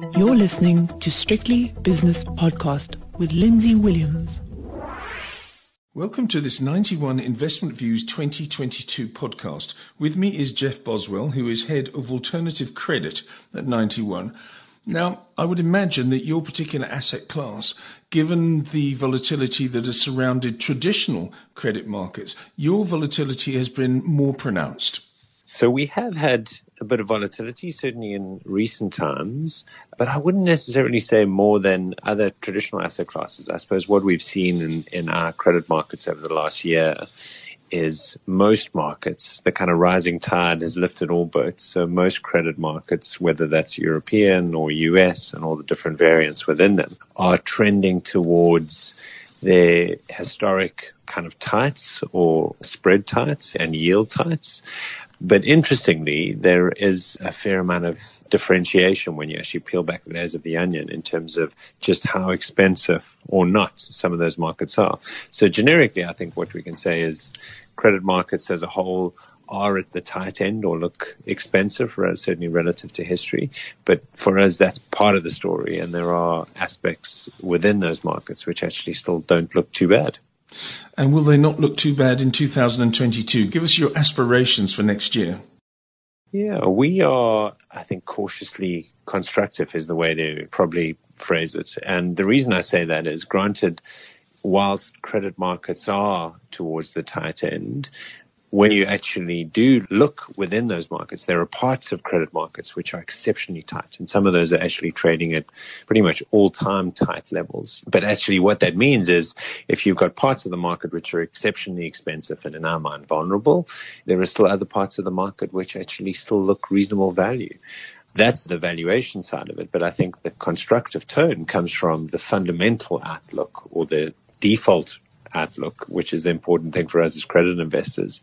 You're listening to Strictly Business Podcast with Lindsay Williams. Welcome to this 91 Investment Views 2022 podcast. With me is Jeff Boswell, who is head of alternative credit at 91. Now, I would imagine that your particular asset class, given the volatility that has surrounded traditional credit markets, your volatility has been more pronounced. So we have had a bit of volatility, certainly in recent times, but I wouldn't necessarily say more than other traditional asset classes. I suppose what we've seen in, in our credit markets over the last year is most markets, the kind of rising tide has lifted all boats. So most credit markets, whether that's European or US and all the different variants within them, are trending towards their historic kind of tights or spread tights and yield tights. But interestingly, there is a fair amount of differentiation when you actually peel back the layers of the onion in terms of just how expensive or not some of those markets are. So generically, I think what we can say is credit markets as a whole are at the tight end or look expensive for us, certainly relative to history. But for us, that's part of the story. And there are aspects within those markets which actually still don't look too bad. And will they not look too bad in 2022? Give us your aspirations for next year. Yeah, we are, I think, cautiously constructive is the way to probably phrase it. And the reason I say that is granted, whilst credit markets are towards the tight end, when you actually do look within those markets, there are parts of credit markets which are exceptionally tight. And some of those are actually trading at pretty much all time tight levels. But actually what that means is if you've got parts of the market which are exceptionally expensive and in our mind vulnerable, there are still other parts of the market which actually still look reasonable value. That's the valuation side of it. But I think the constructive tone comes from the fundamental outlook or the default outlook, which is the important thing for us as credit investors,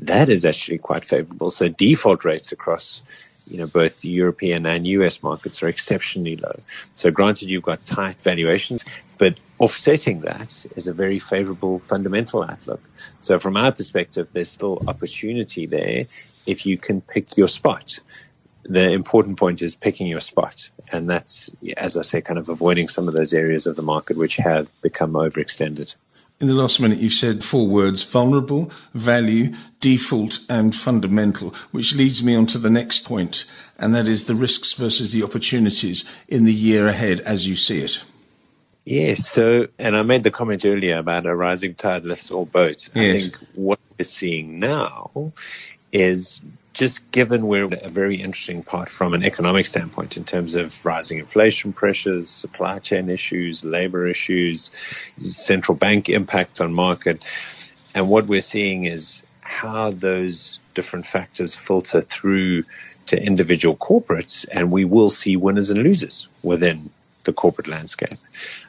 that is actually quite favorable. So default rates across you know, both European and US markets are exceptionally low. So granted, you've got tight valuations, but offsetting that is a very favorable fundamental outlook. So from our perspective, there's still opportunity there if you can pick your spot. The important point is picking your spot. And that's, as I say, kind of avoiding some of those areas of the market which have become overextended. In the last minute, you've said four words vulnerable, value, default, and fundamental, which leads me on to the next point, and that is the risks versus the opportunities in the year ahead as you see it. Yes. So, and I made the comment earlier about a rising tide lifts all boats. Yes. I think what we're seeing now is just given we're a very interesting part from an economic standpoint in terms of rising inflation pressures, supply chain issues, labor issues, central bank impact on market. And what we're seeing is how those different factors filter through to individual corporates and we will see winners and losers within the corporate landscape.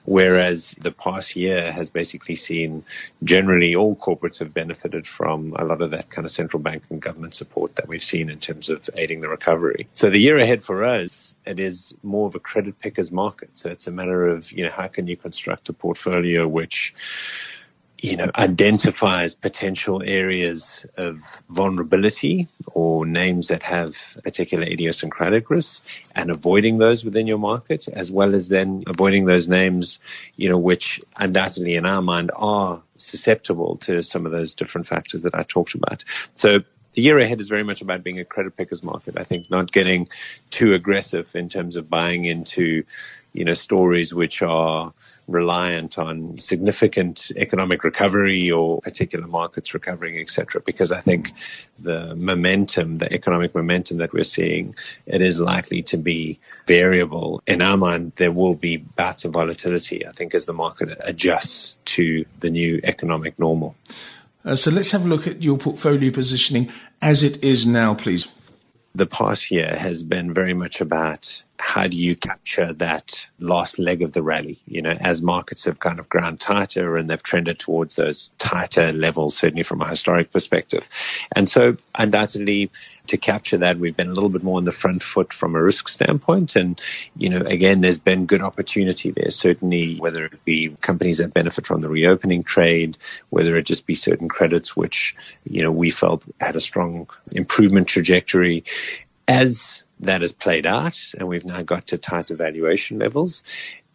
Whereas the past year has basically seen generally all corporates have benefited from a lot of that kind of central bank and government support that we've seen in terms of aiding the recovery. So the year ahead for us, it is more of a credit pickers market. So it's a matter of, you know, how can you construct a portfolio which you know, identifies potential areas of vulnerability or names that have particular idiosyncratic risks and avoiding those within your market, as well as then avoiding those names, you know, which undoubtedly in our mind are susceptible to some of those different factors that I talked about. So the year ahead is very much about being a credit pickers market. I think not getting too aggressive in terms of buying into, you know, stories which are reliant on significant economic recovery or particular markets recovering, etc. Because I think the momentum, the economic momentum that we're seeing, it is likely to be variable. In our mind, there will be bouts of volatility, I think, as the market adjusts to the new economic normal. Uh, so let's have a look at your portfolio positioning as it is now, please. The past year has been very much about how do you capture that last leg of the rally? You know, as markets have kind of ground tighter and they've trended towards those tighter levels, certainly from a historic perspective. And so undoubtedly to capture that, we've been a little bit more on the front foot from a risk standpoint. And, you know, again, there's been good opportunity there, certainly whether it be companies that benefit from the reopening trade, whether it just be certain credits, which, you know, we felt had a strong improvement trajectory as that has played out and we've now got to tighter valuation levels,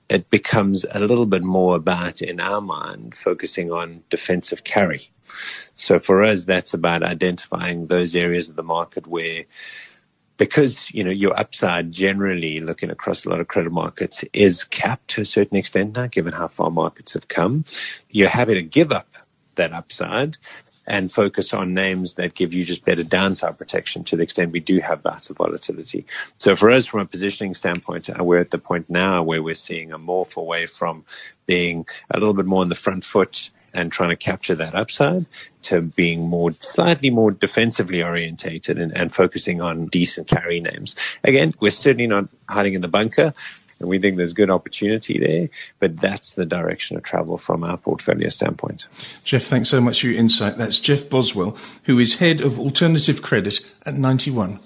it becomes a little bit more about, in our mind, focusing on defensive carry. So for us, that's about identifying those areas of the market where because you know your upside generally looking across a lot of credit markets is capped to a certain extent now given how far markets have come you're happy to give up that upside and focus on names that give you just better downside protection to the extent we do have of volatility. So for us, from a positioning standpoint, uh, we're at the point now where we're seeing a morph away from being a little bit more on the front foot and trying to capture that upside to being more slightly more defensively orientated and, and, focusing on decent carry names. Again, we're certainly not hiding in the bunker and we think there's good opportunity there. But that's the direction of travel from our portfolio standpoint. Jeff, thanks so much for your insight. That's Jeff Boswell, who is head of alternative credit at 91.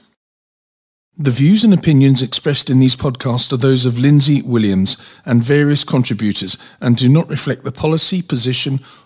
The views and opinions expressed in these podcasts are those of Lindsay Williams and various contributors and do not reflect the policy, position,